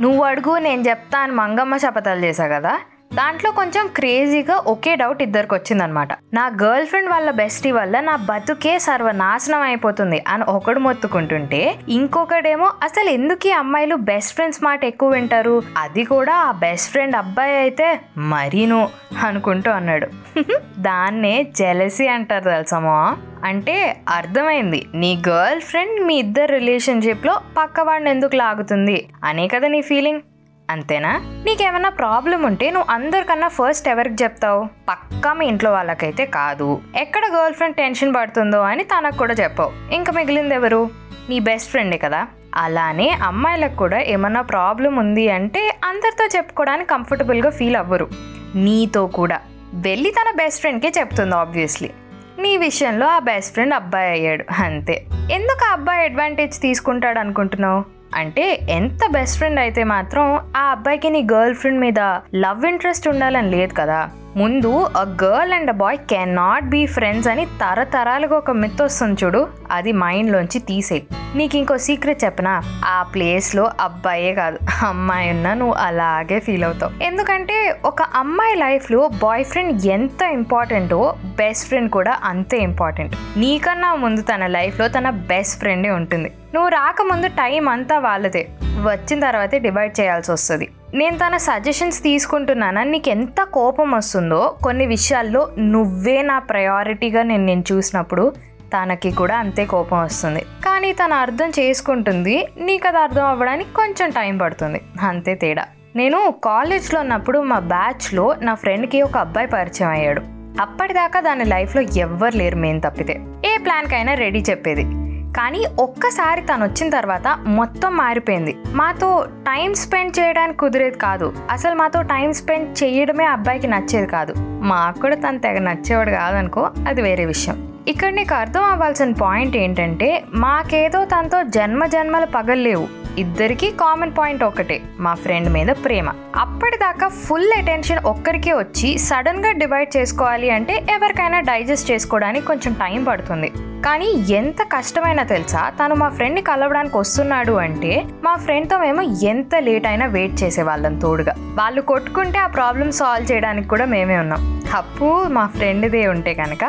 నువ్వు అడుగు నేను చెప్తా అని మంగమ్మ శపథాలు చేశా కదా? దాంట్లో కొంచెం క్రేజీగా ఒకే డౌట్ ఇద్దరికి వచ్చిందనమాట. నా గర్ల్ ఫ్రెండ్ వాళ్ళ బెస్టీ వల్ల నా బతుకే సర్వనాశనం అయిపోతుంది అని ఒకడు మొత్తుకుంటుంటే ఇంకొకడేమో అసలు ఎందుకు ఈ అమ్మాయిలు బెస్ట్ ఫ్రెండ్స్ మాట ఎక్కువ వింటారు? అది కూడా ఆ బెస్ట్ ఫ్రెండ్ అబ్బాయి అయితే మరీను అనుకుంటూ అన్నాడు. దాన్నే జెలసీ అంటారు తెలుసమా అంటే అర్థమైంది. నీ గర్ల్ ఫ్రెండ్ మీ ఇద్దరు రిలేషన్షిప్లో పక్కవాడిని ఎందుకు లాగుతుంది? అనే కదా నీ ఫీలింగ్. అంతేనా? నీకేమైనా ప్రాబ్లం ఉంటే నువ్వు అందరికన్నా ఫస్ట్ ఎవరికి చెప్తావు? పక్కా మీ ఇంట్లో వాళ్ళకైతే కాదు. ఎక్కడ గర్ల్ ఫ్రెండ్ టెన్షన్ పడుతుందో అని తనకు కూడా చెప్పావు. ఇంకా మిగిలింది ఎవరు? నీ బెస్ట్ ఫ్రెండే కదా? అలానే అమ్మాయిలకు కూడా ఏమన్నా ప్రాబ్లం ఉంది అంటే అందరితో చెప్పుకోవడానికి కంఫర్టబుల్గా ఫీల్ అవ్వరు. నీతో కూడా. వెళ్ళి తన బెస్ట్ ఫ్రెండ్కే చెప్తుంది ఆబ్వియస్లీ నీ విషయంలో ఆ బెస్ట్ ఫ్రెండ్ అబ్బాయి అయ్యాడు. అంతే. ఎందుకు ఆ అబ్బాయి అడ్వాంటేజ్ తీసుకుంటాడు అనుకుంటున్నావు అంటే ఎంత బెస్ట్ ఫ్రెండ్ అయితే మాత్రం ఆ అబ్బాయికి నీ గర్ల్ ఫ్రెండ్ మీద లవ్ ఇంట్రెస్ట్ ఉండాలని లేదు కదా. ముందు a girl and a boy can not be friends అని తరతరాలుగా ఒక మిత్ వస్తుంది చూడు. అది మైండ్లోంచి తీసేయి. నీకు ఇంకో సీక్రెట్ చెప్పనా? ఆ ప్లేస్లో అబ్బాయే కాదు. అమ్మాయి ఉన్నా నువ్వు అలాగే ఫీల్ అవుతావు. ఎందుకంటే ఒక అమ్మాయి లైఫ్లో బాయ్ ఫ్రెండ్ ఎంత ఇంపార్టెంటో బెస్ట్ ఫ్రెండ్ కూడా అంతే ఇంపార్టెంట్ నీకన్నా ముందు తన లైఫ్లో తన బెస్ట్ ఫ్రెండే ఉంటుంది. నువ్వు రాకముందు టైం అంతా వాళ్ళదే. వచ్చిన తర్వాతే డివైడ్ చేయాల్సి వస్తుంది. నేను తన సజెషన్స్ తీసుకుంటున్నానని నీకు ఎంత కోపం వస్తుందో కొన్ని విషయాల్లో నువ్వే నా ప్రయారిటీగా నేను నేను చూసినప్పుడు తనకి కూడా అంతే కోపం వస్తుంది. కానీ తను అర్థం చేసుకుంటుంది. నీకు అది అర్థం అవ్వడానికి కొంచెం టైం పడుతుంది. అంతే తేడా. నేను కాలేజ్లో ఉన్నప్పుడు మా బ్యాచ్లో నా ఫ్రెండ్కి ఒక అబ్బాయి పరిచయం అయ్యాడు. అప్పటిదాకా దాని లైఫ్లో ఎవ్వరు లేరు మేము తప్పితే. ఏ ప్లాన్కైనా రెడీ చెప్పేది. కానీ ఒక్కసారి తను వచ్చిన తర్వాత మొత్తం మారిపోయింది. మాతో టైం స్పెండ్ చేయడానికి కుదిరేది కాదు. అసలు మాతో టైం స్పెండ్ చేయడమే అబ్బాయికి నచ్చేది కాదు. మాకు కూడా తను తెగ నచ్చేవాడు కాదనుకో అది వేరే విషయం. ఇక్కడ నీకు అర్థం అవ్వాల్సిన పాయింట్ ఏంటంటే మాకేదో తనతో జన్మ జన్మలు పగల్లేవు. ఇద్దరికీ కామన్ పాయింట్ ఒకటే మా ఫ్రెండ్ మీద ప్రేమ. అప్పటిదాకా ఫుల్ అటెన్షన్ ఒక్కరికే వచ్చి సడన్గా డివైడ్ చేసుకోవాలి అంటే ఎవరికైనా డైజెస్ట్ చేసుకోవడానికి కొంచెం టైం పడుతుంది. కానీ ఎంత కష్టమైనా తెలుసా తను మా ఫ్రెండ్ని కలవడానికి వస్తున్నాడు అంటే మా ఫ్రెండ్తో మేము ఎంత లేట్ అయినా వెయిట్ చేసేవాళ్ళం తోడుగా. వాళ్ళు కొట్టుకుంటే ఆ ప్రాబ్లమ్ సాల్వ్ చేయడానికి కూడా మేమే ఉన్నాం. తప్పు మా ఫ్రెండ్దే ఉంటే కనుక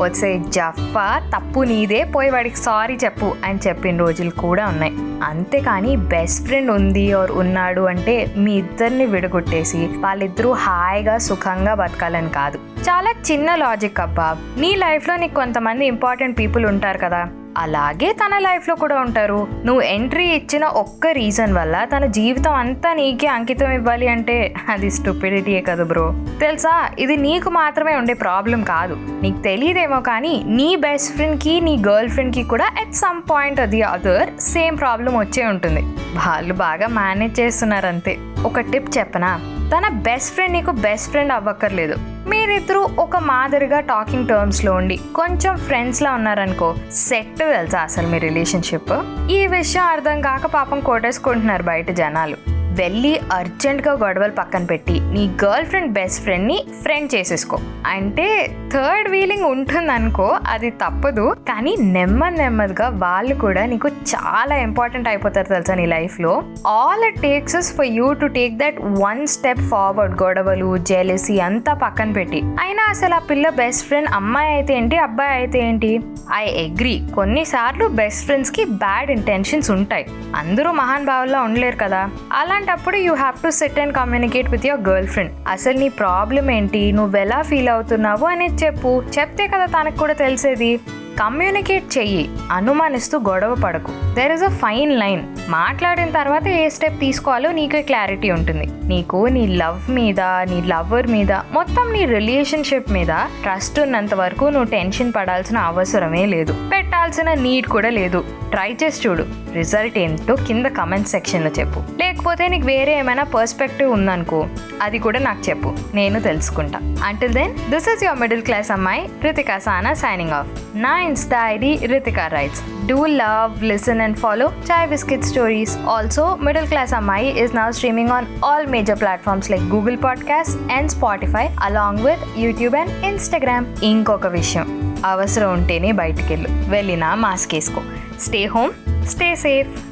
వచ్చే జఫా తప్పు నీదే పోయి వాడికి సారీ చెప్పు అని చెప్పిన రోజులు కూడా ఉన్నాయి. అంతేకాని బెస్ట్ ఫ్రెండ్ ఉంది ఆర్ ఉన్నాడు అంటే మీ ఇద్దరిని విడగొట్టేసి వాళ్ళిద్దరూ హాయిగా సుఖంగా బతకాలని కాదు. చాలా చిన్న లాజిక్ అబ్బా. నీ లైఫ్లో నీకు కొంతమంది ఇంపార్టెంట్ పీపుల్ ఉంటారు కదా. అలాగే తన లైఫ్లో కూడా ఉంటారు. నువ్వు ఎంట్రీ ఇచ్చిన ఒక్క రీజన్ వల్ల తన జీవితం అంతా నీకే అంకితం ఇవ్వాలి అంటే అది స్టూపిడిటీయే కదా బ్రో. తెలుసా? ఇది నీకు మాత్రమే ఉండే ప్రాబ్లం కాదు. నీకు తెలియదేమో కానీ నీ బెస్ట్ ఫ్రెండ్కి నీ గర్ల్ ఫ్రెండ్కి కూడా ఎట్ సమ్ పాయింట్ అది అదర్ సేమ్ ప్రాబ్లం వచ్చే ఉంటుంది. వాళ్ళు బాగా మేనేజ్ చేస్తున్నారు అంతే ఒక టిప్ చెప్పనా? తన బెస్ట్ ఫ్రెండ్ నీకు బెస్ట్ ఫ్రెండ్ అవ్వక్కర్లేదు. మీరిద్దరూ ఒక మాదిరిగా టాకింగ్ టర్మ్స్లో ఉండి కొంచెం ఫ్రెండ్స్లా ఉన్నారనుకో సెట్ తెలుసా అసలు మీ రిలేషన్షిప్ ఈ విషయం అర్థం కాక పాపం కొట్టేసుకుంటున్నారు బయట జనాలు. వెళ్ళి అర్జెంట్గా గొడవలు పక్కన పెట్టి నీ గర్ల్ ఫ్రెండ్ బెస్ట్ ఫ్రెండ్ని ఫ్రెండ్ చేసేసుకో. అంటే థర్డ్ వీలింగ్ ఉంటుంది అనుకో అది తప్పదు. కానీ నెమ్మది నెమ్మదిగా వాళ్ళు కూడా నీకు చాలా ఇంపార్టెంట్ అయిపోతారు తెలుసా నీ లైఫ్లో. All it takes is for you to take that one step forward గొడవలు జెలసీ అంతా పక్కన పెట్టి. అయినా అసలు ఆ పిల్ల బెస్ట్ ఫ్రెండ్ అమ్మాయి అయితే ఏంటి అబ్బాయి అయితే ఏంటి? ఐ అగ్రి కొన్నిసార్లు బెస్ట్ ఫ్రెండ్స్కి బ్యాడ్ ఇంటెన్షన్స్ ఉంటాయి. అందరూ మహాన్ భావుల్లో ఉండలేరు కదా. అలాంటప్పుడు you have to sit and communicate with your girlfriend అసలు నీ ప్రాబ్లం ఏంటి? నువ్వు ఎలా ఫీల్ అవుతున్నావు? అనేది చెప్పు. చెప్తే కదా తనకు కూడా తెలిసేది. కమ్యూనికేట్ చెయ్యి అనుమానిస్తూ గొడవ పడకు. There is a fine line మాట్లాడిన తర్వాత ఏ స్టెప్ తీసుకోవాలో నీకే క్లారిటీ ఉంటుంది. నీకు నీ లవ్ మీద నీ లవర్ మీద మొత్తం నీ రిలేషన్షిప్ మీద ట్రస్ట్ ఉన్నంత వరకు నువ్వు టెన్షన్ పడాల్సిన అవసరమే లేదు. పెట్టాల్సిన నీడ్ కూడా లేదు. ట్రై చేసి చూడు. రిజల్ట్ ఏంటో కింద కమెంట్ సెక్షన్లో చెప్పు. లేకపోతే నీకు వేరే ఏమైనా పర్స్పెక్టివ్ ఉందనుకో అది కూడా నాకు చెప్పు. నేను తెలుసుకుంటా. Until then this is your middle class Ammayi Ritika Sana signing off నా ఇన్స్ diary Ritika writes do love listen and follow chai biscuit stories also middle class Ammayi is now streaming on all major platforms like Google podcast and Spotify along with YouTube and Instagram ఇంకొక విషయం అవసరం ఉంటేనే బయటికి వెళ్ళు వెళ్ళినా mask వేసుకో. Stay home stay safe